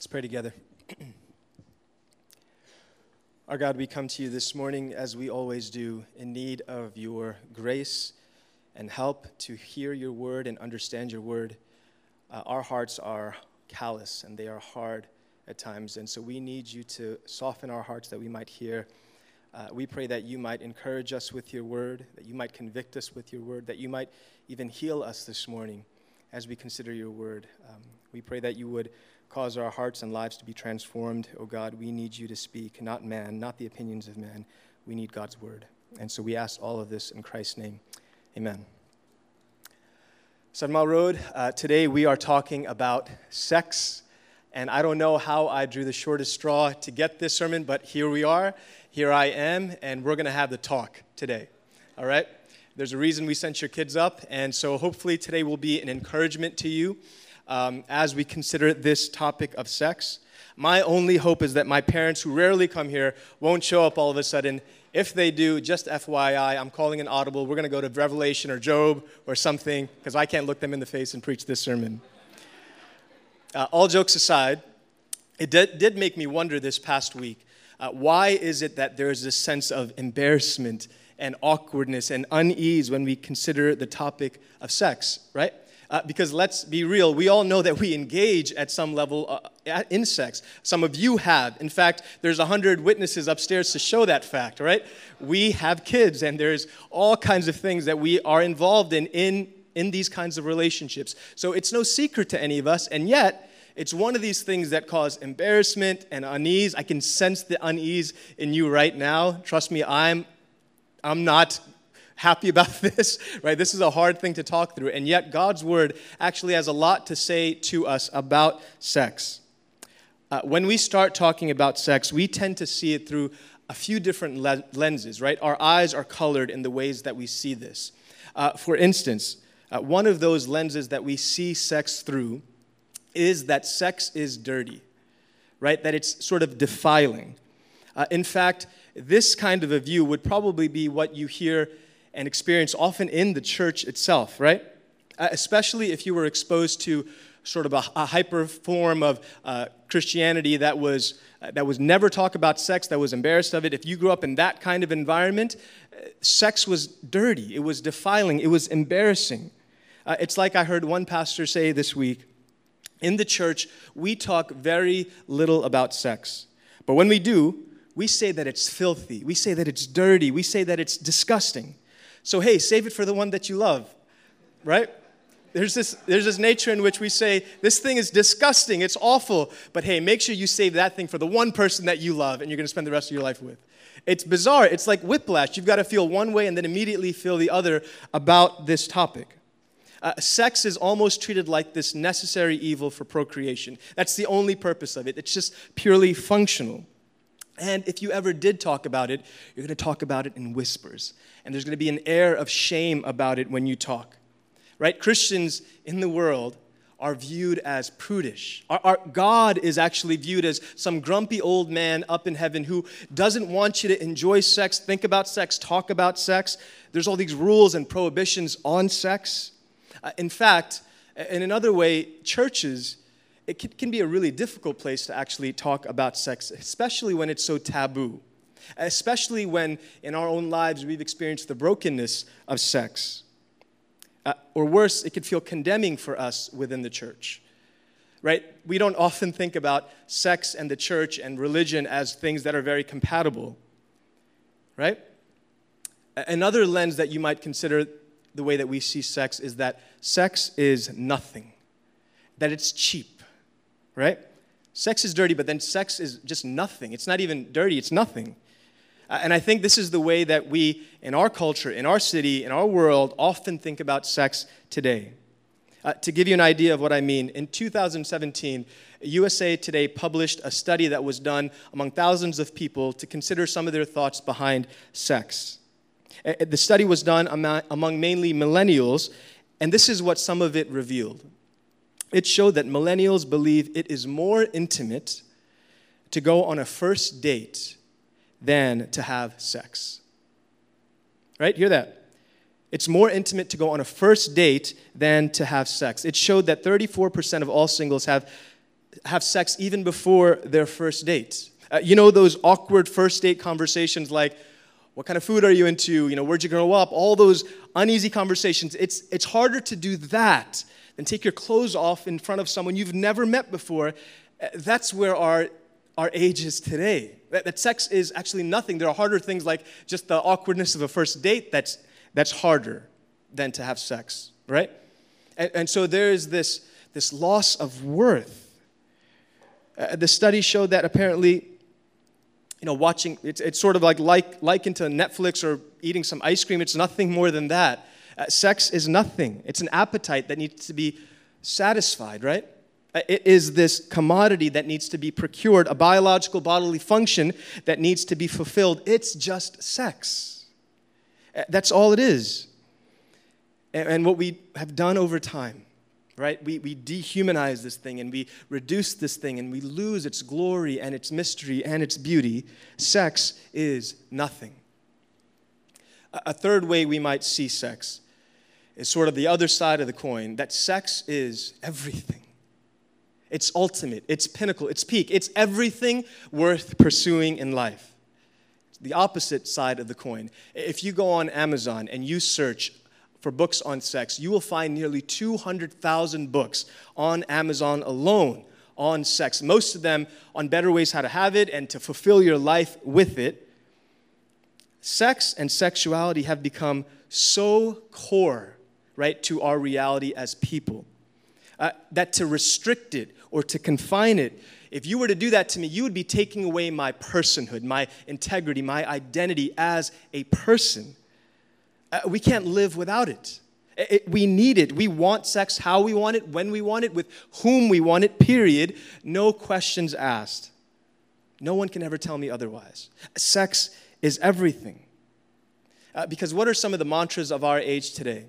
Let's pray together. Our God, we come to you this morning as we always do, in need of your grace and help to hear your word and understand your word. Uh, our hearts are callous and they are hard at times, and so we need you to soften our hearts that we might hear. Uh, we pray that you might encourage us with your word, that you might convict us with your word, that you might even heal us this morning as we consider your word. Um, we pray that you would cause our hearts and lives to be transformed. Oh God, we need you to speak, not man, not the opinions of man. We need God's word. And so we ask all of this in Christ's name. Amen. Seven Mile Road, uh, today we are talking about sex. And I don't know how I drew the shortest straw to get this sermon, but here we are. Here I am, and we're going to have the talk today. All right? There's a reason we sent your kids up, and so hopefully today will be an encouragement to you um, as we consider this topic of sex. My only hope is that my parents, who rarely come here, won't show up all of a sudden. If they do, just FYI, I'm calling an audible. We're going to go to Revelation or Job or something because I can't look them in the face and preach this sermon. Uh, all jokes aside, it did, did, make me wonder this past week uh, why is it that there is this sense of embarrassment and awkwardness and unease when we consider the topic of sex, right? Uh, because let's be real, we all know that we engage at some level uh, in sex. Some of you have. In fact, there's 100 witnesses upstairs to show that fact, right? We have kids, and there's all kinds of things that we are involved in in, in these kinds of relationships. So it's no secret to any of us, and yet, it's one of these things that cause embarrassment and unease. I can sense the unease in you right now. Trust me, I'm I'm not happy about this, right? This is a hard thing to talk through. And yet, God's word actually has a lot to say to us about sex. Uh, when we start talking about sex, we tend to see it through a few different le- lenses, right? Our eyes are colored in the ways that we see this. Uh, for instance, uh, one of those lenses that we see sex through is that sex is dirty, right? That it's sort of defiling. Uh, in fact, this kind of a view would probably be what you hear and experience often in the church itself, right? Uh, especially if you were exposed to sort of a, a hyper form of uh, Christianity that was, uh, that was never talk about sex, that was embarrassed of it. If you grew up in that kind of environment, uh, sex was dirty, it was defiling, it was embarrassing. It's like I heard one pastor say this week in the church, we talk very little about sex. But when we do, we say that it's filthy, we say that it's dirty, we say that it's disgusting. So, hey, save it for the one that you love, right? There's this, there's this nature in which we say, this thing is disgusting, it's awful, but hey, make sure you save that thing for the one person that you love and you're gonna spend the rest of your life with. It's bizarre. It's like whiplash. You've got to feel one way and then immediately feel the other about this topic. Uh, sex is almost treated like this necessary evil for procreation. That's the only purpose of it. It's just purely functional. And if you ever did talk about it, you're going to talk about it in whispers. And there's going to be an air of shame about it when you talk. Right? Christians in the world are viewed as prudish. Our, our, God is actually viewed as some grumpy old man up in heaven who doesn't want you to enjoy sex, think about sex, talk about sex. There's all these rules and prohibitions on sex. Uh, in fact, in another way, churches it can, be a really difficult place to actually talk about sex, especially when it's so taboo, especially when in our own lives we've experienced the brokenness of sex. Uh, or worse, it could feel condemning for us within the church. Right? We don't often think about sex and the church and religion as things that are very compatible. Right? Another lens that you might consider the way that we see sex is that sex is nothing, that it's cheap right? Sex is dirty, but then sex is just nothing. It's not even dirty, it's nothing. Uh, and I think this is the way that we, in our culture, in our city, in our world, often think about sex today. Uh, to give you an idea of what I mean, in 2017, USA Today published a study that was done among thousands of people to consider some of their thoughts behind sex. Uh, the study was done among mainly millennials, and this is what some of it revealed it showed that millennials believe it is more intimate to go on a first date than to have sex. Right? Hear that. It's more intimate to go on a first date than to have sex. It showed that 34% of all singles have have sex even before their first date. Uh, you know those awkward first date conversations like, what kind of food are you into? You know, where'd you grow up? All those uneasy conversations. It's, it's harder to do that than take your clothes off in front of someone you've never met before. Uh, that's where our, our age is today. That, that sex is actually nothing. There are harder things like just the awkwardness of a first date that's, that's harder than to have sex, right? And, and so there is this, this loss of worth. Uh, the study showed that apparently you know, watching, it's, it's sort of like, like likened to Netflix or eating some ice cream. It's nothing more than that. Uh, sex is nothing. It's an appetite that needs to be satisfied, right? Uh, it is this commodity that needs to be procured, a biological bodily function that needs to be fulfilled. It's just sex. Uh, that's all it is. And, and what we have done over time right? We, we dehumanize this thing and we reduce this thing and we lose its glory and its mystery and its beauty. Sex is nothing. A third way we might see sex is sort of the other side of the coin that sex is everything. It's ultimate, it's pinnacle, it's peak, it's everything worth pursuing in life. It's the opposite side of the coin. If you go on Amazon and you search for books on sex, you will find nearly 200,000 books on Amazon alone on sex. Most of them on better ways how to have it and to fulfill your life with it. Sex and sexuality have become so core, right, to our reality as people uh, that to restrict it or to confine it, if you were to do that to me, you would be taking away my personhood, my integrity, my identity as a person. Uh, we can't live without it. it. We need it. We want sex how we want it, when we want it, with whom we want it, period. No questions asked. No one can ever tell me otherwise. Sex is everything. Uh, because what are some of the mantras of our age today?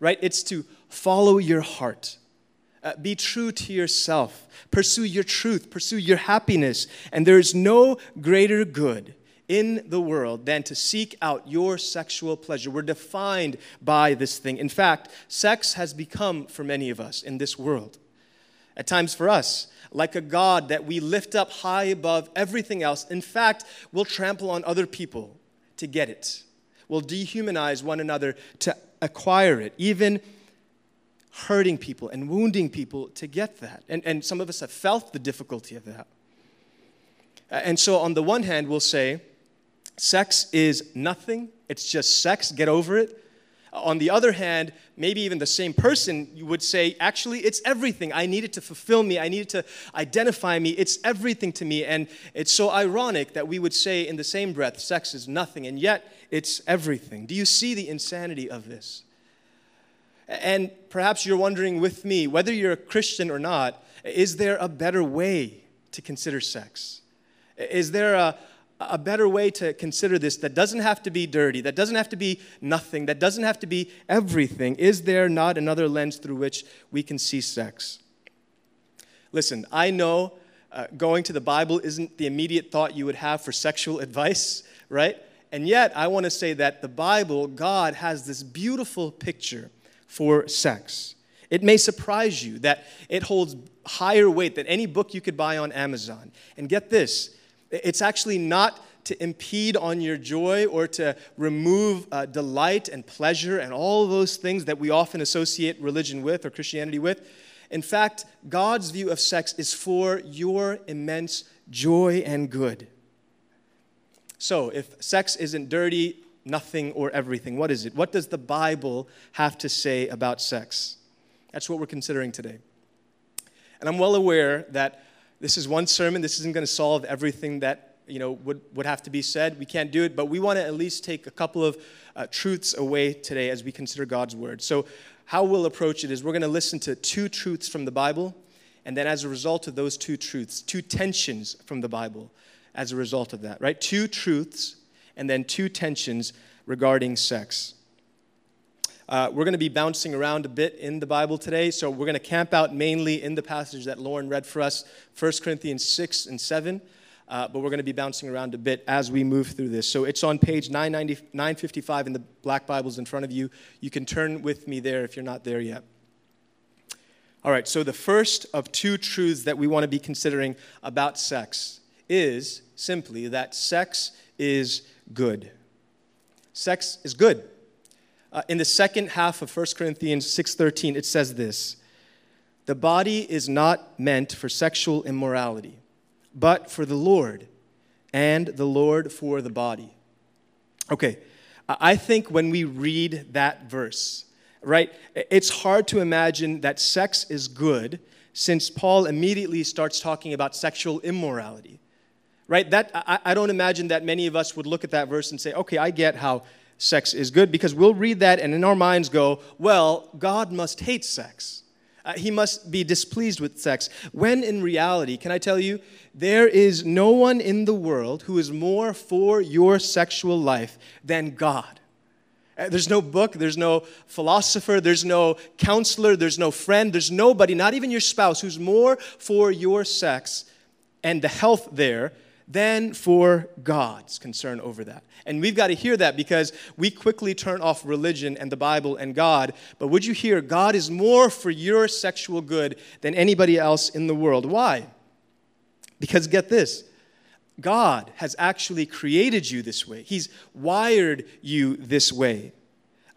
Right? It's to follow your heart. Uh, be true to yourself. Pursue your truth. Pursue your happiness. And there is no greater good in the world than to seek out your sexual pleasure. We're defined by this thing. In fact, sex has become, for many of us in this world, at times for us, like a God that we lift up high above everything else. In fact, we'll trample on other people to get it, we'll dehumanize one another to acquire it, even hurting people and wounding people to get that. And, and some of us have felt the difficulty of that. And so, on the one hand, we'll say, Sex is nothing, it's just sex, get over it. On the other hand, maybe even the same person would say, actually, it's everything. I need it to fulfill me. I need it to identify me. It's everything to me. And it's so ironic that we would say in the same breath, sex is nothing, and yet it's everything. Do you see the insanity of this? And perhaps you're wondering with me, whether you're a Christian or not, is there a better way to consider sex? Is there a, a better way to consider this that doesn't have to be dirty, that doesn't have to be nothing, that doesn't have to be everything? Is there not another lens through which we can see sex? Listen, I know uh, going to the Bible isn't the immediate thought you would have for sexual advice, right? And yet, I want to say that the Bible, God has this beautiful picture for sex. It may surprise you that it holds higher weight than any book you could buy on Amazon. And get this, it's actually not to impede on your joy or to remove uh, delight and pleasure and all those things that we often associate religion with or Christianity with. In fact, God's view of sex is for your immense joy and good. So, if sex isn't dirty, nothing, or everything, what is it? What does the Bible have to say about sex? That's what we're considering today. And I'm well aware that this is one sermon. This isn't going to solve everything that you know would, would have to be said. We can't do it, but we want to at least take a couple of uh, truths away today as we consider God's word. So, how we'll approach it is we're going to listen to two truths from the Bible, and then as a result of those two truths, two tensions from the Bible as a result of that, right? Two truths and then two tensions regarding sex. Uh, we're going to be bouncing around a bit in the Bible today, so we're going to camp out mainly in the passage that Lauren read for us, 1 Corinthians 6 and 7. Uh, but we're going to be bouncing around a bit as we move through this. So it's on page 955 in the black Bibles in front of you. You can turn with me there if you're not there yet. All right, so the first of two truths that we want to be considering about sex is simply that sex is good. Sex is good. Uh, in the second half of 1 Corinthians 6:13 it says this: "The body is not meant for sexual immorality, but for the Lord, and the Lord for the body." Okay, I think when we read that verse, right? It's hard to imagine that sex is good since Paul immediately starts talking about sexual immorality. Right? That I, I don't imagine that many of us would look at that verse and say, okay, I get how sex is good, because we'll read that and in our minds go, well, God must hate sex. Uh, he must be displeased with sex. When in reality, can I tell you, there is no one in the world who is more for your sexual life than God. Uh, there's no book, there's no philosopher, there's no counselor, there's no friend, there's nobody, not even your spouse, who's more for your sex and the health there than for God's concern over that. And we've got to hear that because we quickly turn off religion and the Bible and God. But would you hear, God is more for your sexual good than anybody else in the world? Why? Because get this God has actually created you this way, He's wired you this way.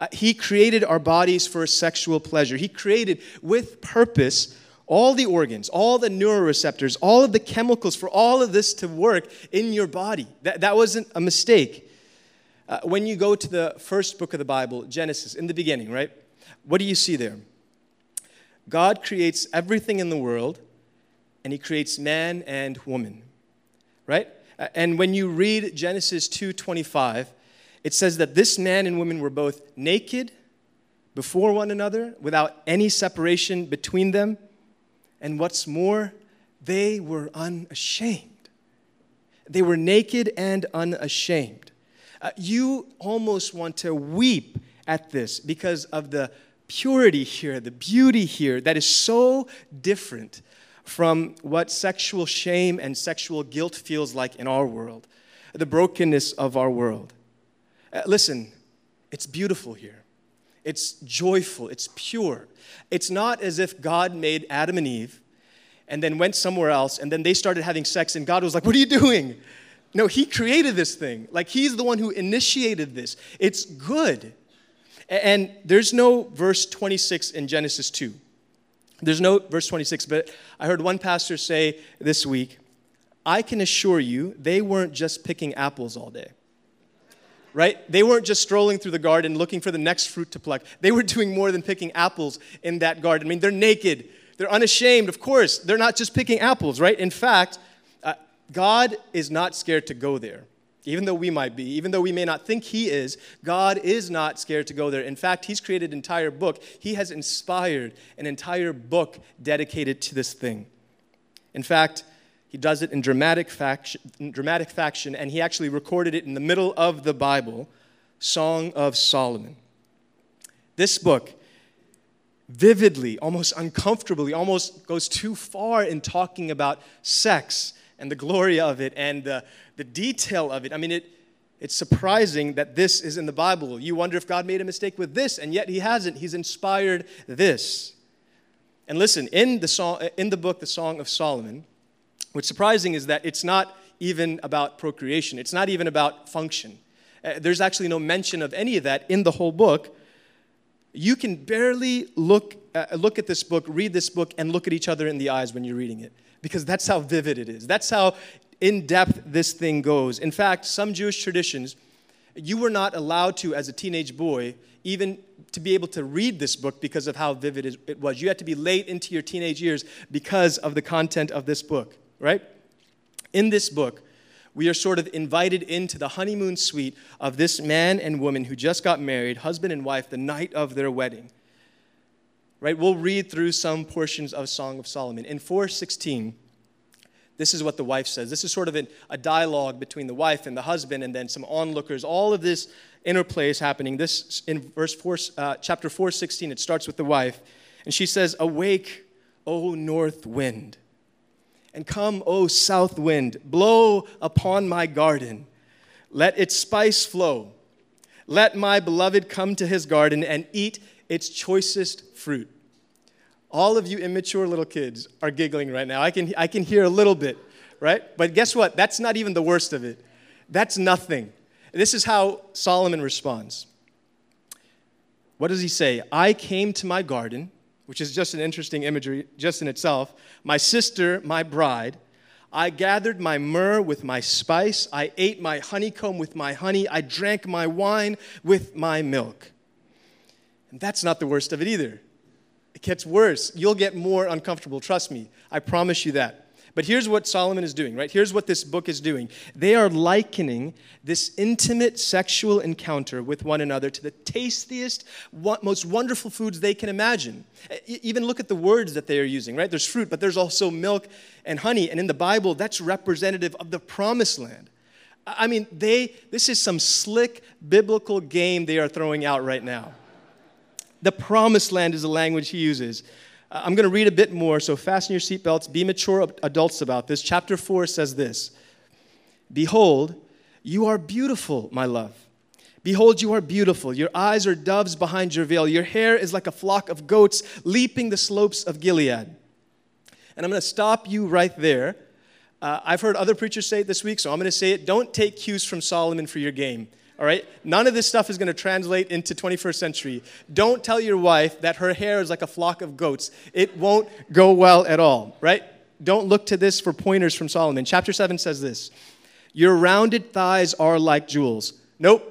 Uh, he created our bodies for sexual pleasure. He created with purpose all the organs, all the neuroreceptors, all of the chemicals for all of this to work in your body. That, that wasn't a mistake. Uh, when you go to the first book of the Bible, Genesis, in the beginning, right? What do you see there? God creates everything in the world, and He creates man and woman right? And when you read Genesis 2:25, it says that this man and woman were both naked before one another without any separation between them. And what's more, they were unashamed. They were naked and unashamed. Uh, you almost want to weep at this because of the purity here, the beauty here that is so different from what sexual shame and sexual guilt feels like in our world, the brokenness of our world. Uh, listen, it's beautiful here. It's joyful, it's pure. It's not as if God made Adam and Eve and then went somewhere else and then they started having sex and God was like, What are you doing? No, He created this thing. Like He's the one who initiated this. It's good. And there's no verse 26 in Genesis 2 there's no, verse 26, but I heard one pastor say this week, I can assure you they weren't just picking apples all day. Right? They weren't just strolling through the garden looking for the next fruit to pluck. They were doing more than picking apples in that garden. I mean, they're naked, they're unashamed, of course. They're not just picking apples, right? In fact, uh, God is not scared to go there even though we might be, even though we may not think he is, God is not scared to go there. In fact, he's created an entire book. He has inspired an entire book dedicated to this thing. In fact, he does it in dramatic, faction, dramatic faction, and he actually recorded it in the middle of the Bible, Song of Solomon. This book vividly, almost uncomfortably, almost goes too far in talking about sex and the glory of it and the, the detail of it. I mean, it, it's surprising that this is in the Bible. You wonder if God made a mistake with this, and yet He hasn't. He's inspired this. And listen, in the, song, in the book, The Song of Solomon, what's surprising is that it's not even about procreation, it's not even about function. Uh, there's actually no mention of any of that in the whole book. You can barely look, uh, look at this book, read this book, and look at each other in the eyes when you're reading it because that's how vivid it is. That's how in depth this thing goes. In fact, some Jewish traditions, you were not allowed to, as a teenage boy, even to be able to read this book because of how vivid it was. You had to be late into your teenage years because of the content of this book, right? In this book, we are sort of invited into the honeymoon suite of this man and woman who just got married, husband and wife, the night of their wedding right? We'll read through some portions of Song of Solomon. In 416, this is what the wife says. This is sort of an, a dialogue between the wife and the husband, and then some onlookers. All of this interplay is happening. This in verse four, uh, chapter 416. It starts with the wife, and she says, "Awake, O north wind, and come, O south wind, blow upon my garden. Let its spice flow. Let my beloved come to his garden and eat its choicest fruit. All of you immature little kids are giggling right now. I can, I can hear a little bit, right? But guess what? That's not even the worst of it. That's nothing. This is how Solomon responds. What does he say? I came to my garden, which is just an interesting imagery just in itself. My sister, my bride. I gathered my myrrh with my spice. I ate my honeycomb with my honey. I drank my wine with my milk. And that's not the worst of it either. It gets worse. You'll get more uncomfortable, trust me. I promise you that. But here's what Solomon is doing, right? Here's what this book is doing. They are likening this intimate sexual encounter with one another to the tastiest, most wonderful foods they can imagine. Even look at the words that they are using, right? There's fruit, but there's also milk and honey. And in the Bible, that's representative of the promised land. I mean, they, this is some slick biblical game they are throwing out right now. The promised land is the language he uses. Uh, I'm going to read a bit more, so fasten your seatbelts. Be mature adults about this. Chapter 4 says this Behold, you are beautiful, my love. Behold, you are beautiful. Your eyes are doves behind your veil. Your hair is like a flock of goats leaping the slopes of Gilead. And I'm going to stop you right there. Uh, I've heard other preachers say it this week, so I'm going to say it. Don't take cues from Solomon for your game all right? None of this stuff is going to translate into 21st century. Don't tell your wife that her hair is like a flock of goats. It won't go well at all, right? Don't look to this for pointers from Solomon. Chapter 7 says this Your rounded thighs are like jewels. Nope.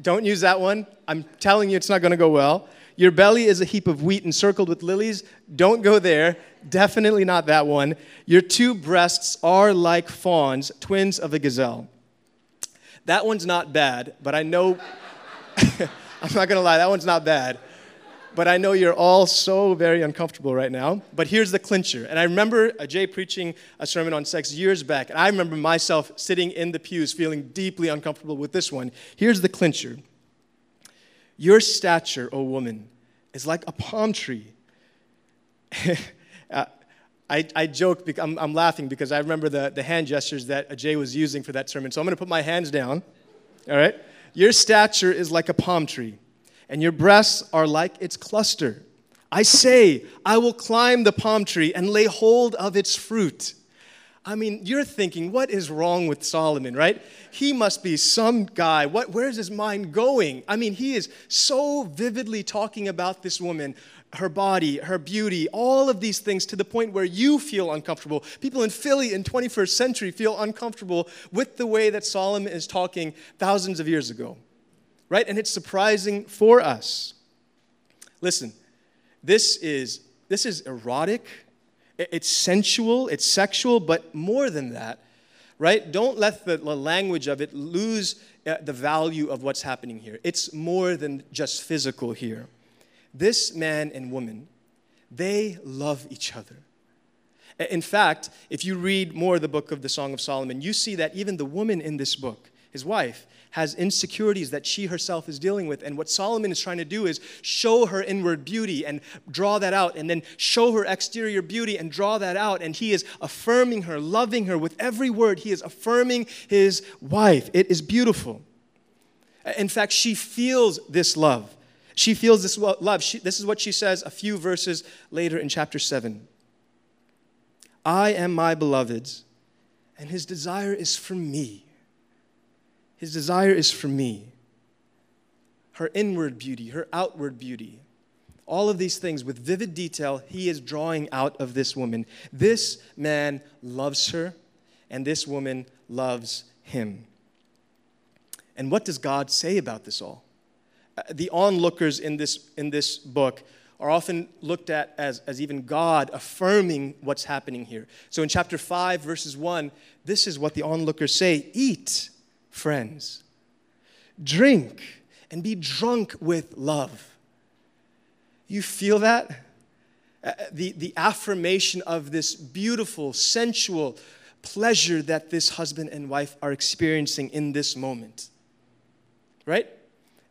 Don't use that one. I'm telling you, it's not going to go well. Your belly is a heap of wheat encircled with lilies. Don't go there. Definitely not that one. Your two breasts are like fawns, twins of a gazelle. That one's not bad, but I know, I'm not gonna lie, that one's not bad. But I know you're all so very uncomfortable right now. But here's the clincher. And I remember Jay preaching a sermon on sex years back, and I remember myself sitting in the pews feeling deeply uncomfortable with this one. Here's the clincher Your stature, O woman, is like a palm tree. uh, I, I joke, because I'm, I'm laughing because I remember the, the hand gestures that Ajay was using for that sermon. So I'm going to put my hands down. All right? Your stature is like a palm tree, and your breasts are like its cluster. I say, I will climb the palm tree and lay hold of its fruit. I mean, you're thinking, what is wrong with Solomon, right? He must be some guy. What, where's his mind going? I mean, he is so vividly talking about this woman her body, her beauty, all of these things to the point where you feel uncomfortable. People in Philly in 21st century feel uncomfortable with the way that Solomon is talking thousands of years ago. Right? And it's surprising for us. Listen, this is this is erotic, it's sensual, it's sexual, but more than that, right? Don't let the language of it lose uh, the value of what's happening here. It's more than just physical here. This man and woman, they love each other. In fact, if you read more of the book of the Song of Solomon, you see that even the woman in this book, his wife, has insecurities that she herself is dealing with. And what Solomon is trying to do is show her inward beauty and draw that out, and then show her exterior beauty and draw that out. And he is affirming her, loving her with every word. He is affirming his wife. It is beautiful. In fact, she feels this love. She feels this love. She, this is what she says a few verses later in chapter 7. I am my beloved's, and his desire is for me. His desire is for me. Her inward beauty, her outward beauty. All of these things with vivid detail, he is drawing out of this woman. This man loves her, and this woman loves him. And what does God say about this all? The onlookers in this, in this book are often looked at as, as even God affirming what's happening here. So in chapter 5, verses 1, this is what the onlookers say Eat, friends, drink, and be drunk with love. You feel that? Uh, the, the affirmation of this beautiful, sensual pleasure that this husband and wife are experiencing in this moment. Right?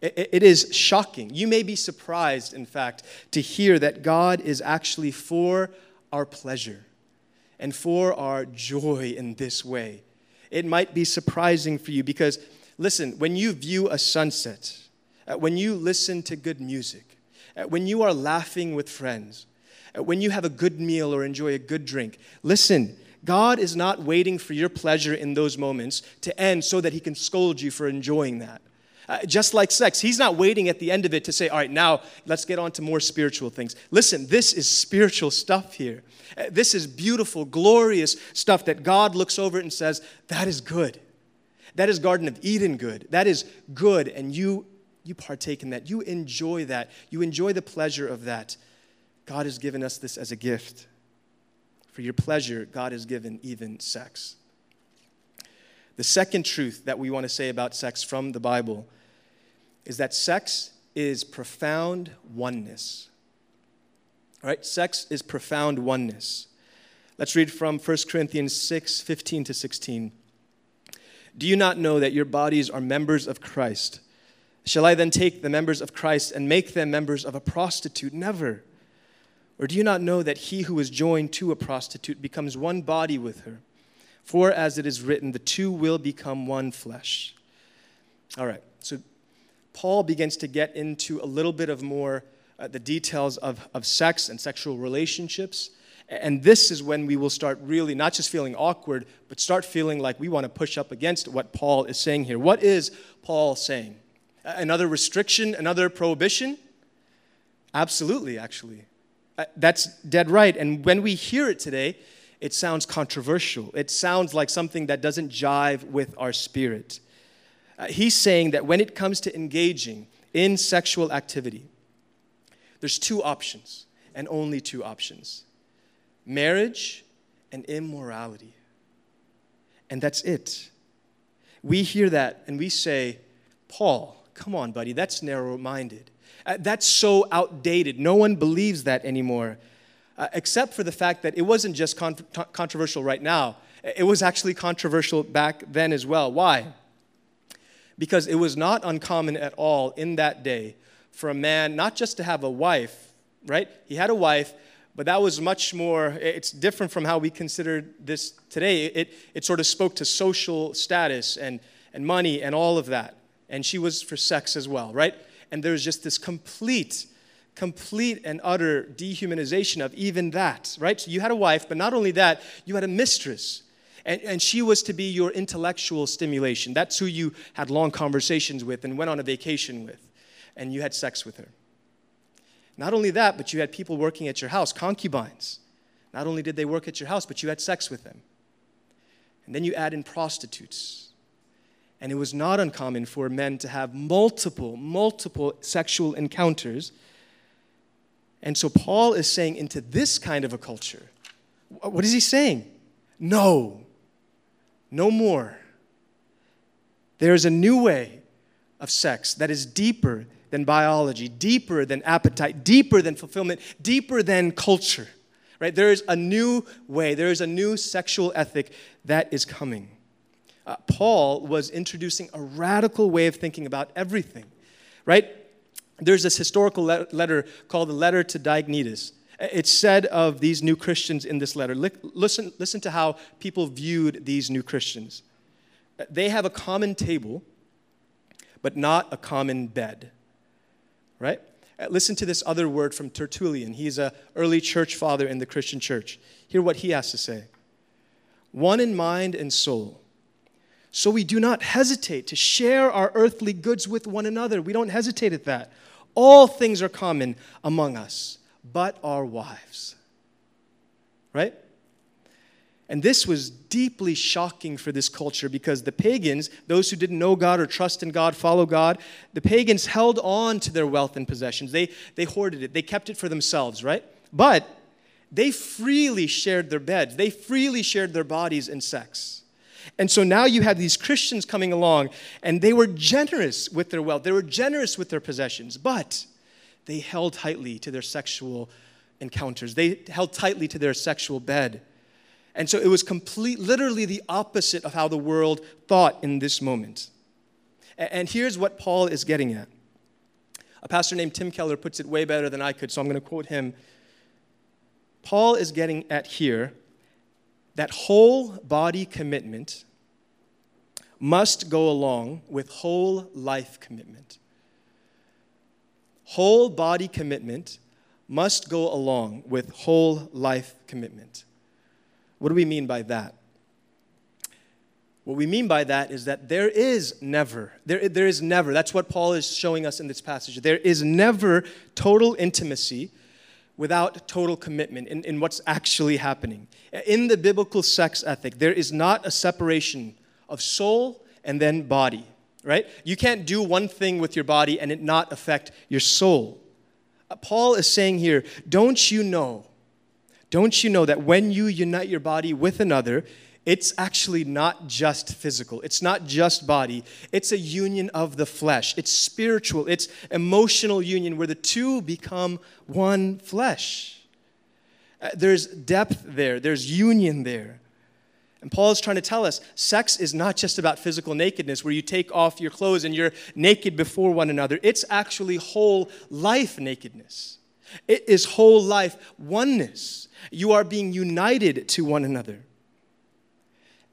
It is shocking. You may be surprised, in fact, to hear that God is actually for our pleasure and for our joy in this way. It might be surprising for you because, listen, when you view a sunset, uh, when you listen to good music, uh, when you are laughing with friends, when you have a good meal or enjoy a good drink. Listen, God is not waiting for your pleasure in those moments to end so that He can scold you for enjoying that. Uh, just like sex, He's not waiting at the end of it to say, All right, now let's get on to more spiritual things. Listen, this is spiritual stuff here. Uh, this is beautiful, glorious stuff that God looks over and says, That is good. That is Garden of Eden good. That is good, and you, you partake in that. You enjoy that. You enjoy the pleasure of that. God has given us this as a gift. For your pleasure, God has given even sex. The second truth that we want to say about sex from the Bible is that sex is profound oneness. All right? Sex is profound oneness. Let's read from 1 Corinthians 6 15 to 16. Do you not know that your bodies are members of Christ? Shall I then take the members of Christ and make them members of a prostitute? Never. Or do you not know that he who is joined to a prostitute becomes one body with her? For as it is written, the two will become one flesh. All right, Paul begins to get into a little bit of more uh, the details of, of sex and sexual relationships. And this is when we will start really not just feeling awkward, but start feeling like we want to push up against what Paul is saying here. What is Paul saying? Another restriction, another prohibition? Absolutely, actually. Uh, that's dead right. And when we hear it today, it sounds controversial. It sounds like something that doesn't jive with our spirit. Uh, he's saying that when it comes to engaging in sexual activity, there's two options, and only two options marriage and immorality. And that's it. We hear that and we say, Paul, come on, buddy, that's narrow minded. Uh, that's so outdated. No one believes that anymore, uh, except for the fact that it wasn't just con- controversial right now, it was actually controversial back then as well. Why? Because it was not uncommon at all in that day for a man not just to have a wife, right? He had a wife, but that was much more, it's different from how we consider this today. It, it sort of spoke to social status and, and money and all of that. And she was for sex as well, right? and there's just this complete complete and utter dehumanization of even that, right? So you had a wife, but not only that, you had a mistress. And, and she was to be your intellectual stimulation. That's who you had long conversations with and went on a vacation with, and you had sex with her. Not only that, but you had people working at your house, concubines. Not only did they work at your house, but you had sex with them. And then you add in prostitutes and it was not uncommon for men to have multiple, multiple sexual encounters. And so Paul is saying, into this kind of a culture, what is he saying? No, no more. There is a new way of sex that is deeper than biology, deeper than appetite, deeper than fulfillment, deeper than culture. Right? There is a new way, there is a new sexual ethic that is coming uh, Paul was introducing a radical way of thinking about everything, right? There's this historical le- letter called the Letter to Diognetus. It's said of these new Christians in this letter. listen, listen to how people viewed these new Christians. They have a common table, but not a common bed, right? Uh, listen to this other word from Tertullian. He's an early church father in the Christian church. Hear what he has to say. One in mind and soul so we do not hesitate to share our earthly goods with one another. We don't hesitate at that. All things are common among us, but our wives. Right? And this was deeply shocking for this culture because the pagans, those who didn't know God or trust in God, follow God, the pagans held on to their wealth and possessions. They, they hoarded it, they kept it for themselves, right? But they freely shared their beds, they freely shared their bodies and sex. And so now you have these Christians coming along, and they were generous with their wealth, they were generous with their possessions, but they held tightly to their sexual encounters, they held tightly to their sexual bed. And so it was complete, literally the opposite of how the world thought in this moment. And here's what Paul is getting at. A pastor named Tim Keller puts it way better than I could, so I'm going to quote him. Paul is getting at here that whole body commitment must go along with whole life commitment. Whole body commitment must go along with whole life commitment. What do we mean by that? What we mean by that is that there is never, there, there is never, that's what Paul is showing us in this passage. There is never total intimacy without total commitment in, in what's actually happening. In the biblical sex ethic, there is not a separation of soul and then body, right? You can't do one thing with your body and it not affect your soul. Uh, Paul is saying here, don't you know? Don't you know that when you unite your body with another, it's actually not just physical. It's not just body. It's a union of the flesh. It's spiritual. It's emotional union where the two become one flesh. Uh, there's depth there, there's union there. And Paul is trying to tell us sex is not just about physical nakedness where you take off your clothes and you're naked before one another. It's actually whole life nakedness. It is whole life oneness. You are being united to one another.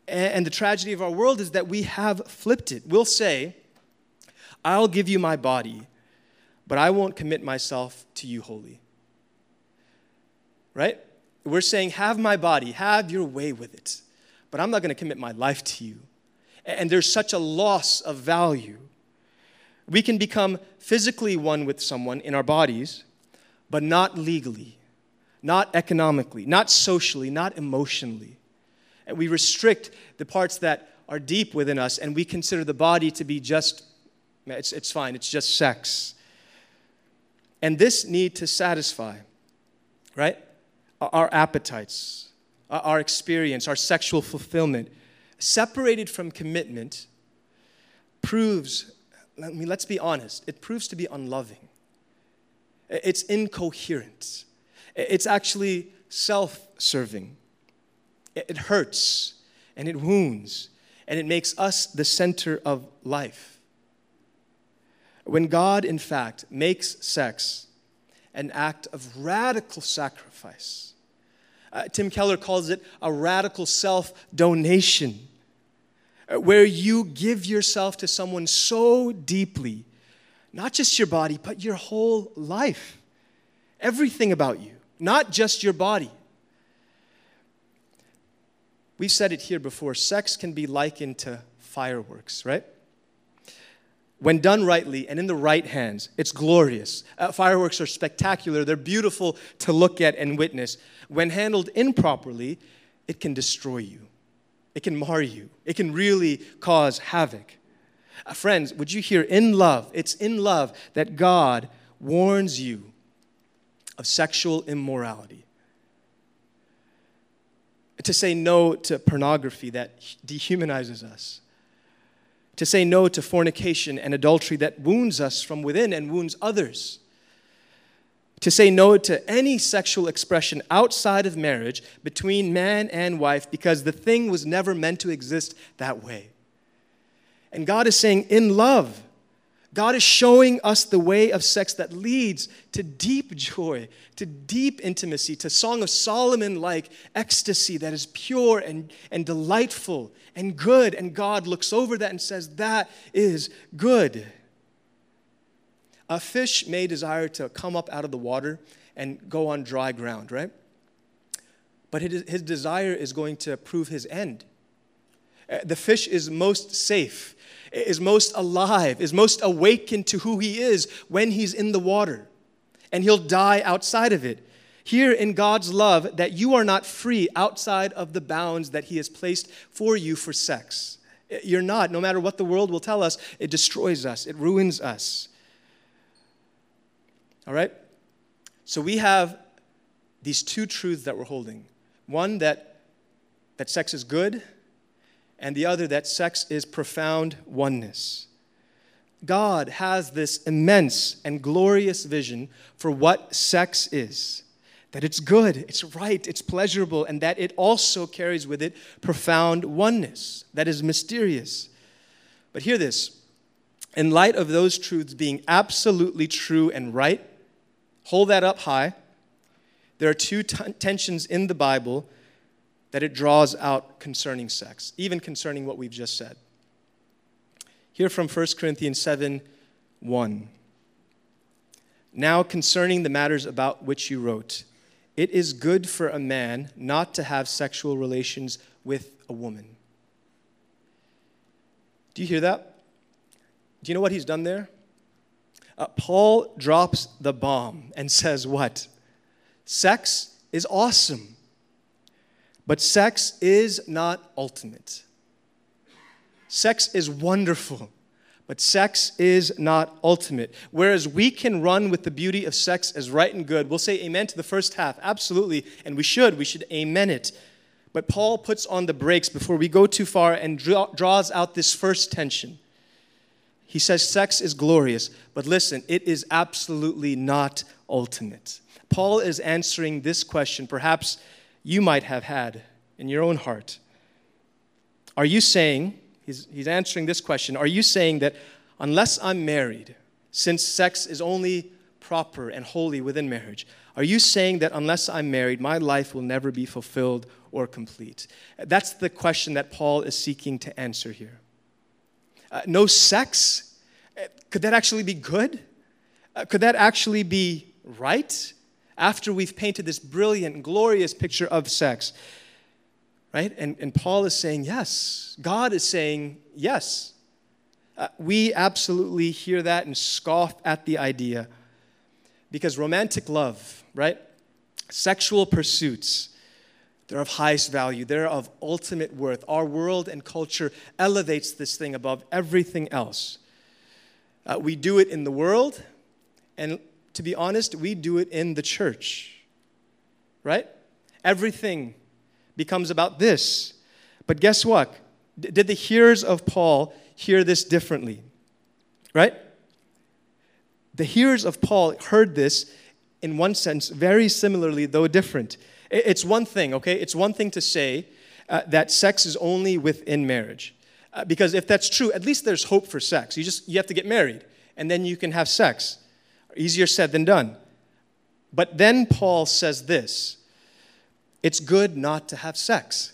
And the tragedy of our world is that we have flipped it. We'll say, I'll give you my body, but I won't commit myself to you wholly. Right? We're saying, have my body, have your way with it, but I'm not going to commit my life to you. And there's such a loss of value. We can become physically one with someone in our bodies, but not legally, not economically, not socially, not emotionally. And we restrict the parts that are deep within us, and we consider the body to be just, it's, it's fine, it's just sex. And this need to satisfy, right? Our appetites, our experience, our sexual fulfillment, separated from commitment, proves, I mean, let's be honest, it proves to be unloving. It's incoherent. It's actually self serving. It hurts and it wounds and it makes us the center of life. When God, in fact, makes sex an act of radical sacrifice, uh, Tim Keller calls it a radical self donation, uh, where you give yourself to someone so deeply, not just your body, but your whole life, everything about you, not just your body. We've said it here before sex can be likened to fireworks, right? When done rightly and in the right hands, it's glorious. Uh, fireworks are spectacular, they're beautiful to look at and witness. When handled improperly, it can destroy you, it can mar you, it can really cause havoc. Uh, friends, would you hear in love? It's in love that God warns you of sexual immorality to say no to pornography that dehumanizes us, to say no to fornication and adultery that wounds us from within and wounds others, to say no to any sexual expression outside of marriage between man and wife because the thing was never meant to exist that way. And God is saying, in love, God is showing us the way of sex that leads to deep joy, to deep intimacy, to Song of Solomon like ecstasy that is pure and, and delightful and good. And God looks over that and says, That is good. A fish may desire to come up out of the water and go on dry ground, right? But his desire is going to prove his end. Uh, the fish is most safe is most alive, is most awakened to who he is when he's in the water. And he'll die outside of it. Here in God's love, that you are not free outside of the bounds that he has placed for you for sex. You're not, no matter what the world will tell us, it destroys us, it ruins us. All right? So we have these two truths that we're holding one, that, that sex is good and the other that sex is profound oneness. God has this immense and glorious vision for what sex is that it's good, it's right, it's pleasurable, and that it also carries with it profound oneness that is mysterious. But hear this in light of those truths being absolutely true and right, hold that up high. There are two t- tensions in the Bible that it draws out concerning sex, even concerning what we've just said. Here from 1 Corinthians 7 1. Now, concerning the matters about which you wrote, it is good for a man not to have sexual relations with a woman. Do you hear that? Do you know what he's done there? Uh, Paul drops the bomb and says, What? Sex is awesome, but sex is not ultimate. Sex is wonderful, but sex is not ultimate. Whereas we can run with the beauty of sex as right and good, we'll say amen to the first half, absolutely, and we should. We should amen it. But Paul puts on the brakes before we go too far and draw, draws out this first tension. He says sex is glorious, but listen, it is absolutely not ultimate. Paul is answering this question, perhaps you might have had in your own heart. Are you saying, he's, he's answering this question, are you saying that unless I'm married, since sex is only proper and holy within marriage, are you saying that unless I'm married, my life will never be fulfilled or complete? That's the question that Paul is seeking to answer here. Uh, no sex? Uh, could that actually be good? Uh, could that actually be right? After we've painted this brilliant, glorious picture of sex, right? And, and Paul is saying yes. God is saying yes. Uh, we absolutely hear that and scoff at the idea because romantic love, right? Sexual pursuits, they're of highest value, they're of ultimate worth. Our world and culture elevates this thing above everything else. Uh, we do it in the world, and to be honest, we do it in the church, right? Everything becomes about this. But guess what? D- did the hearers of Paul hear this differently? Right? The hearers of Paul heard this in one sense very similarly, though different. It's one thing, okay? It's one thing to say uh, that sex is only within marriage. Uh, because if that's true, at least there's hope for sex. You just you have to get married and then you can have sex. Easier said than done. But then Paul says this. It's good not to have sex.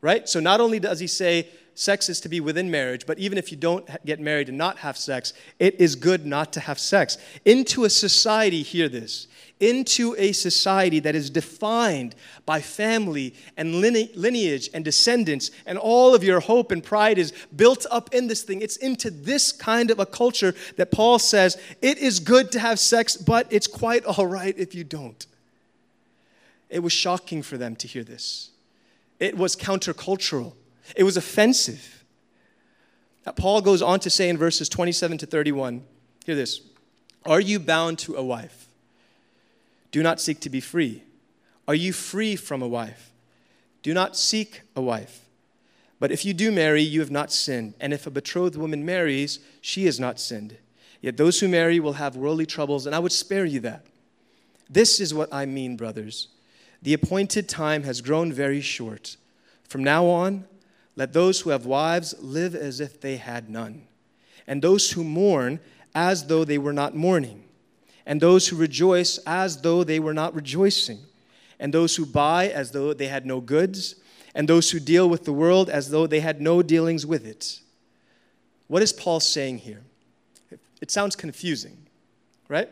Right? So not only does he say sex is to be within marriage, but even if you don't get married and not have sex, it is good not to have sex. Into a society, hear this, into a society that is defined by family and lineage and descendants, and all of your hope and pride is built up in this thing. It's into this kind of a culture that Paul says it is good to have sex, but it's quite all right if you don't. It was shocking for them to hear this. It was countercultural, it was offensive. Paul goes on to say in verses 27 to 31 hear this Are you bound to a wife? Do not seek to be free. Are you free from a wife? Do not seek a wife. But if you do marry, you have not sinned. And if a betrothed woman marries, she has not sinned. Yet those who marry will have worldly troubles, and I would spare you that. This is what I mean, brothers. The appointed time has grown very short. From now on, let those who have wives live as if they had none, and those who mourn as though they were not mourning and those who rejoice as though they were not rejoicing, and those who buy as though they had no goods, and those who deal with the world as though they had no dealings with it. What is Paul saying here? It sounds confusing, right?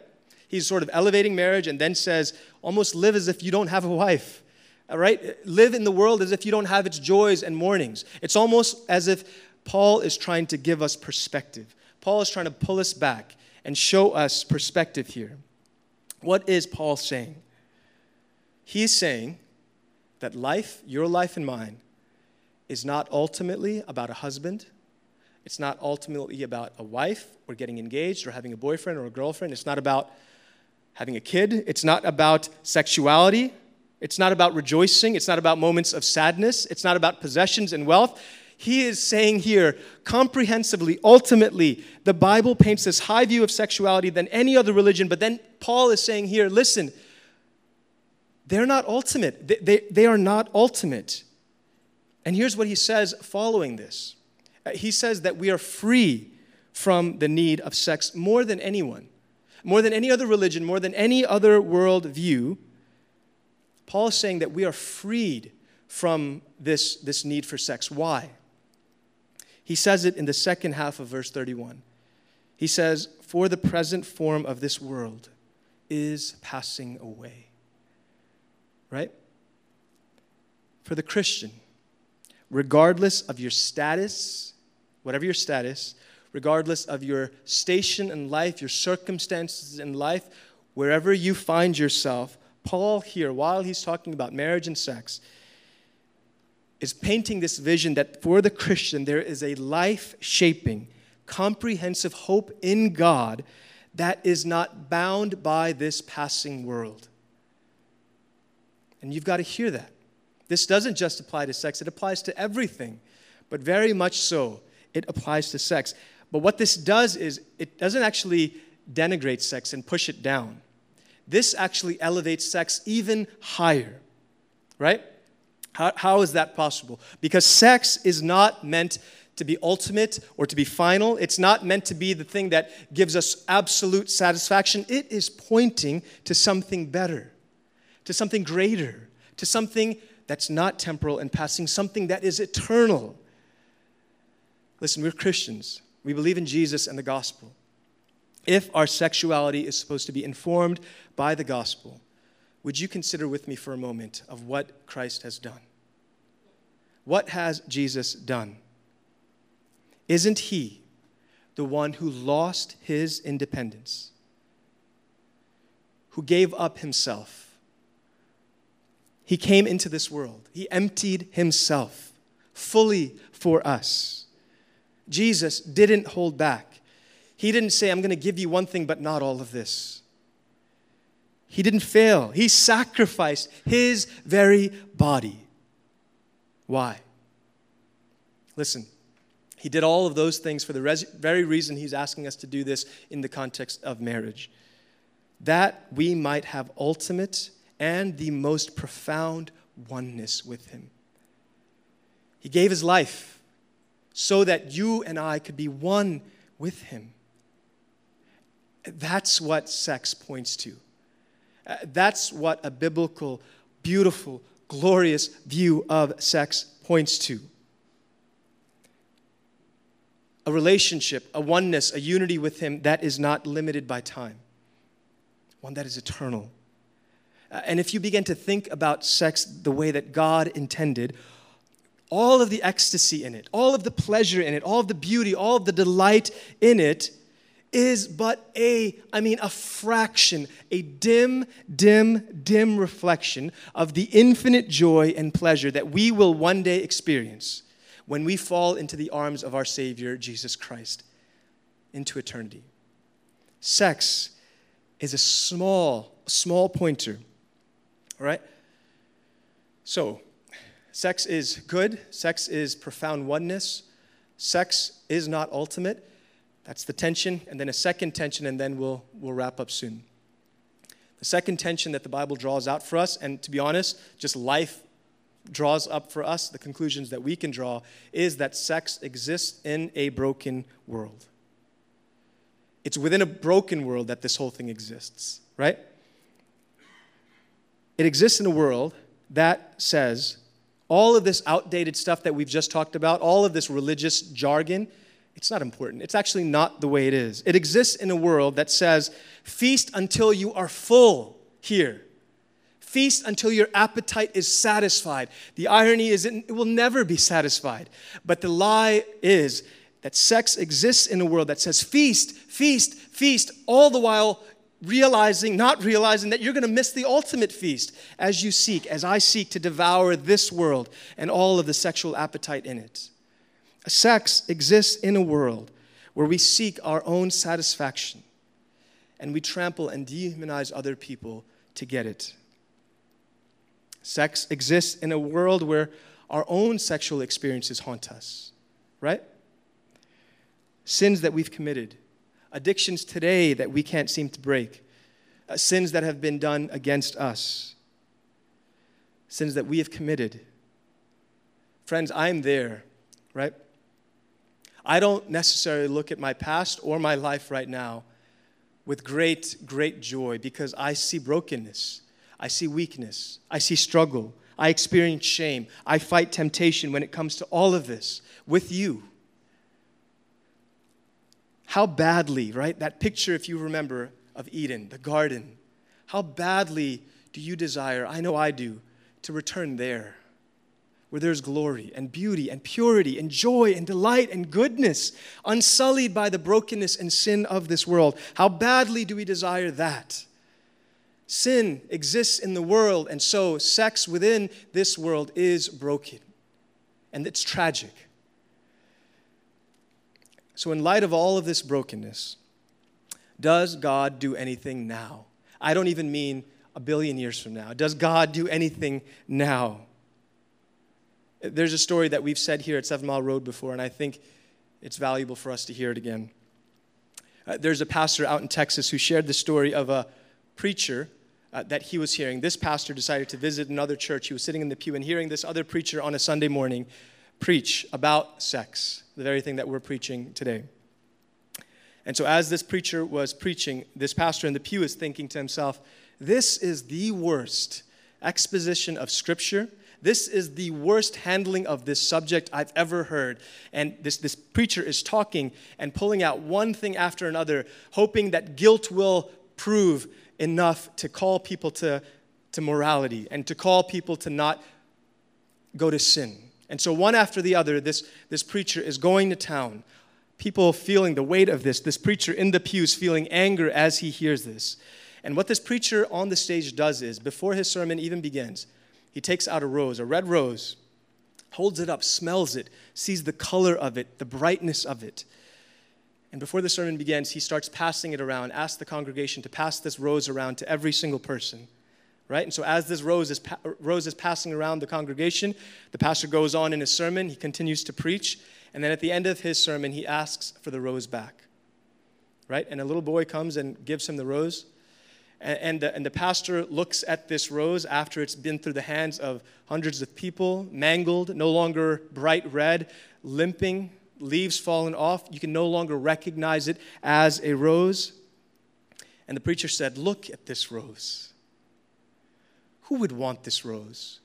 He's sort of elevating marriage and then says, almost live as if you don't have a wife. All right? Live in the world as if you don't have its joys and mournings. It's almost as if Paul is trying to give us perspective. Paul is trying to pull us back and show us perspective here. What is Paul saying? He's saying that life, your life and mine, is not ultimately about a husband. It's not ultimately about a wife or getting engaged or having a boyfriend or a girlfriend. It's not about having a kid. It's not about sexuality. It's not about rejoicing. It's not about moments of sadness. It's not about possessions and wealth he is saying here, comprehensively, ultimately, the Bible paints this high view of sexuality than any other religion. But then Paul is saying here, listen, they're not ultimate. They, they, they are not ultimate. And here's what he says following this uh, he says that we are free from the need of sex more than anyone, more than any other religion, more than any other world view. Paul is saying that we are freed from this, this need for sex. Why? He says it in the second half of verse 31. He says, For the present form of this world is passing away. Right? For the Christian, regardless of your status, whatever your status, regardless of your station in life, your circumstances in life, wherever you find yourself, Paul here, while he's talking about marriage and sex, is painting this vision that for the Christian, there is a life shaping, comprehensive hope in God that is not bound by this passing world. And you've got to hear that. This doesn't just apply to sex, it applies to everything, but very much so, it applies to sex. But what this does is it doesn't actually denigrate sex and push it down. This actually elevates sex even higher, right? How, how is that possible? Because sex is not meant to be ultimate or to be final. It's not meant to be the thing that gives us absolute satisfaction. It is pointing to something better, to something greater, to something that's not temporal and passing, something that is eternal. Listen, we're Christians. We believe in Jesus and the gospel. If our sexuality is supposed to be informed by the gospel, would you consider with me for a moment of what Christ has done? What has Jesus done? Isn't he the one who lost his independence, who gave up himself? He came into this world, he emptied himself fully for us. Jesus didn't hold back. He didn't say, I'm going to give you one thing, but not all of this. He didn't fail. He sacrificed his very body. Why? Listen, he did all of those things for the res- very reason he's asking us to do this in the context of marriage. That we might have ultimate and the most profound oneness with him. He gave his life so that you and I could be one with him. That's what sex points to. Uh, that's what a biblical, beautiful, glorious view of sex points to a relationship, a oneness, a unity with Him that is not limited by time, one that is eternal. Uh, and if you begin to think about sex the way that God intended, all of the ecstasy in it, all of the pleasure in it, all of the beauty, all of the delight in it is but a, I mean, a fraction, a dim, dim, dim reflection of the infinite joy and pleasure that we will one day experience when we fall into the arms of our Savior, Jesus Christ, into eternity. Sex is a small, small pointer, all right? So, sex is good, sex is profound oneness, sex is not ultimate. That's the tension, and then a second tension, and then we'll, we'll wrap up soon. The second tension that the Bible draws out for us, and to be honest, just life draws up for us, the conclusions that we can draw, is that sex exists in a broken world. It's within a broken world that this whole thing exists, right? It exists in a world that says all of this outdated stuff that we've just talked about, all of this religious jargon, it's not important. It's actually not the way it is. It exists in a world that says, feast until you are full here. Feast until your appetite is satisfied. The irony is, it will never be satisfied. But the lie is that sex exists in a world that says, feast, feast, feast, all the while realizing, not realizing that you're going to miss the ultimate feast as you seek, as I seek to devour this world and all of the sexual appetite in it. Sex exists in a world where we seek our own satisfaction and we trample and dehumanize other people to get it. Sex exists in a world where our own sexual experiences haunt us, right? Sins that we've committed, addictions today that we can't seem to break, uh, sins that have been done against us, sins that we have committed. Friends, I'm there, right? I don't necessarily look at my past or my life right now with great, great joy because I see brokenness. I see weakness. I see struggle. I experience shame. I fight temptation when it comes to all of this with you. How badly, right? That picture, if you remember, of Eden, the garden, How badly do you desire, I know I do, to return there, where there's glory and beauty and purity and joy and delight and goodness, unsullied by the brokenness and sin of this world? How badly do we desire that? Sin exists in the world, and so sex within this world is broken. And it's tragic. So, in light of all of this brokenness, does God do anything now? I don't even mean a billion years from now. Does God do anything now? There's a story that we've said here at Seven Mile Road before, and I think it's valuable for us to hear it again. Uh, there's a pastor out in Texas who shared the story of a preacher uh, that he was hearing. This pastor decided to visit another church. He was sitting in the pew and hearing this other preacher on a Sunday morning preach about sex, the very thing that we're preaching today. And so, as this preacher was preaching, this pastor in the pew is thinking to himself, This is the worst exposition of Scripture. This is the worst handling of this subject I've ever heard. And this, this preacher is talking and pulling out one thing after another, hoping that guilt will prove enough to call people to, to morality and to call people to not go to sin. And so, one after the other, this, this preacher is going to town. People feeling the weight of this, this preacher in the pews feeling anger as he hears this. And what this preacher on the stage does is, before his sermon even begins, he takes out a rose, a red rose, holds it up, smells it, sees the color of it, the brightness of it, and before the sermon begins, he starts passing it around, asks the congregation to pass this rose around to every single person. Right? And so, as this rose is, pa- rose is passing around the congregation, the pastor goes on in his sermon, he continues to preach, and then at the end of his sermon, he asks for the rose back. Right? And a little boy comes and gives him the rose. And, and, the, and the pastor looks at this rose after it's been through the hands of hundreds of people, mangled, no longer bright red, limping, leaves fallen off. You can no longer recognize it as a rose. And the preacher said, Look at this rose. Who would want this rose?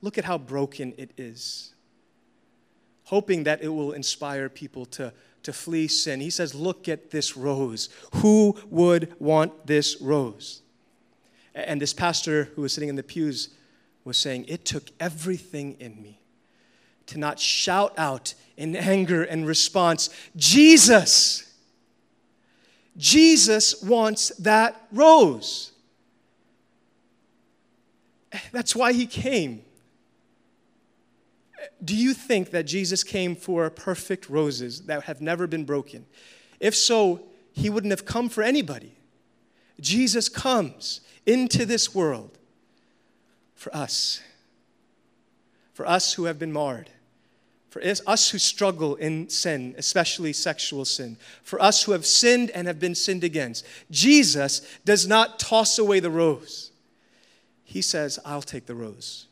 Look at how broken it is. Hoping that it will inspire people to, to flee sin. He says, Look at this rose. Who would want this rose? And this pastor who was sitting in the pews was saying, It took everything in me to not shout out in anger and response, Jesus! Jesus wants that rose. That's why he came. Do you think that Jesus came for perfect roses that have never been broken? If so, he wouldn't have come for anybody. Jesus comes into this world for us, for us who have been marred for us who struggle in sin, especially sexual sin, for us who have sinned and have been sinned against, Jesus does not toss away the rose. He says, I'll take the rose.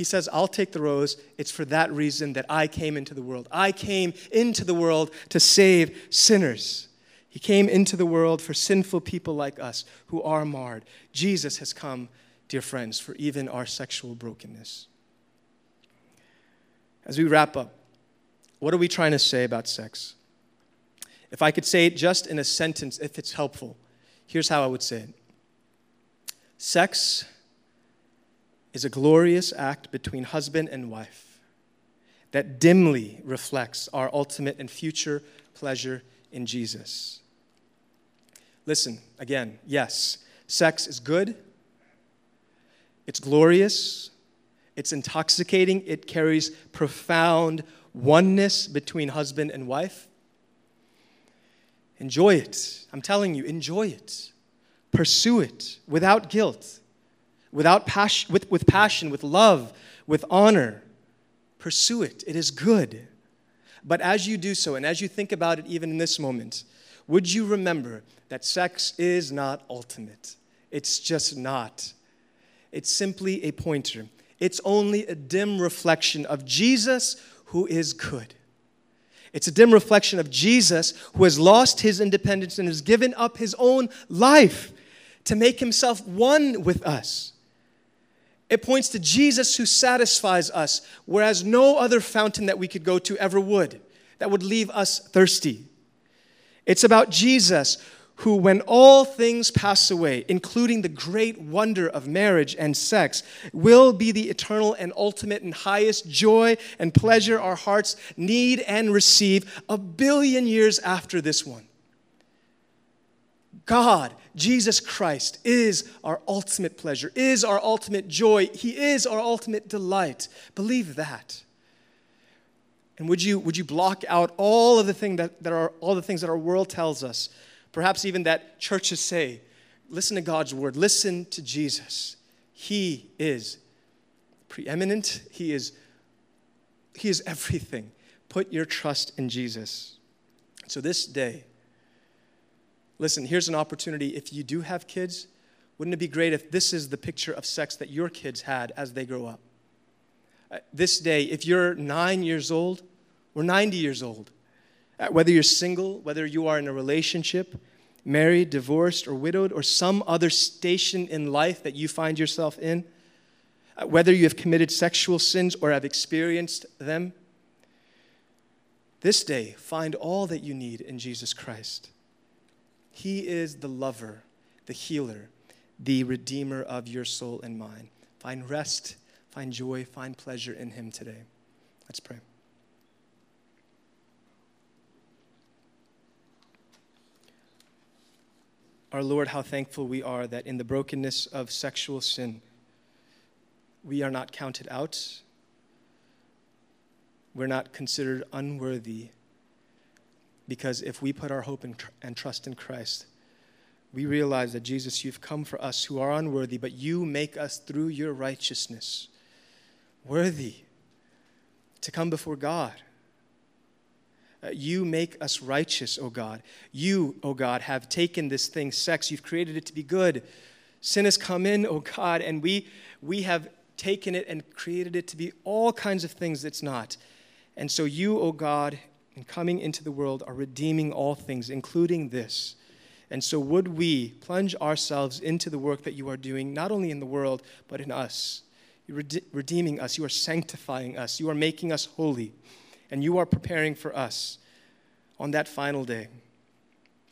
He says, I'll take the rose. It's for that reason that I came into the world. I came into the world to save sinners. He came into the world for sinful people like us who are marred. Jesus has come, dear friends, for even our sexual brokenness. As we wrap up, what are we trying to say about sex? If I could say it just in a sentence, if it's helpful, here's how I would say it Sex is a glorious act between husband and wife that dimly reflects our ultimate and future pleasure in Jesus. Listen, again, yes, sex is good, it's glorious, it's intoxicating, it carries profound oneness between husband and wife. Enjoy it. I'm telling you, enjoy it. Pursue it without guilt, without passion, with, with passion, with love, with honor. Pursue it. It is good. But as you do so, and as you think about it even in this moment, would you remember that sex is not ultimate? It's just not. It's simply a pointer it's only a dim reflection of Jesus who is good. It's a dim reflection of Jesus who has lost his independence and has given up his own life to make himself one with us. It points to Jesus who satisfies us, whereas no other fountain that we could go to ever would, that would leave us thirsty. It's about Jesus who, when all things pass away, including the great wonder of marriage and sex, will be the eternal and ultimate and highest joy and pleasure our hearts need and receive a billion years after this one. God, Jesus Christ, is our ultimate pleasure, is our ultimate joy. He is our ultimate delight. Believe that. And would you, would you block out all of the thing that, that are all the things that our world tells us perhaps even that churches say, listen to God's word, listen to Jesus. He is preeminent, He is, he is everything. Put your trust in Jesus. So this day, listen, here's an opportunity. If you do have kids, wouldn't it be great if this is the picture of sex that your kids had as they grow up? Uh, this day, if you're nine years old or 90 years old, uh, whether you're single, whether you are in a relationship, married, divorced, or widowed, or some other station in life that you find yourself in, uh, whether you have committed sexual sins or have experienced them, this day find all that you need in Jesus Christ. He is the lover, the healer, the redeemer of your soul and mine. Find rest, find joy, find pleasure in Him today. Let's pray. Our Lord, how thankful we are that in the brokenness of sexual sin, we are not counted out. We're not considered unworthy. Because if we put our hope and trust in Christ, we realize that Jesus, you've come for us who are unworthy, but you make us through your righteousness worthy to come before God. Uh, you make us righteous, O God. You, O God, have taken this thing, sex, you've created it to be good. Sin has come in, O God, and we, we have taken it and created it to be all kinds of things that's not. And so you, O God, in coming into the world, are redeeming all things, including this. And so would we plunge ourselves into the work that you are doing, not only in the world, but in us. You're redeeming us, you are sanctifying us, you are making us holy and you are preparing for us on that final day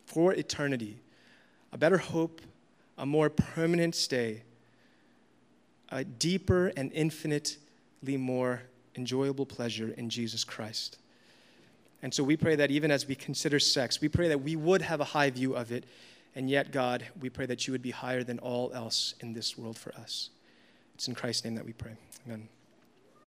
for eternity a better hope, a more permanent stay, a deeper and infinitely more enjoyable pleasure in Jesus Christ. And so we pray that even as we consider sex, we pray that we would have a high view of it. And yet, God, we pray that you would be higher than all else in this world for us. It's in Christ's name that we pray. Amen.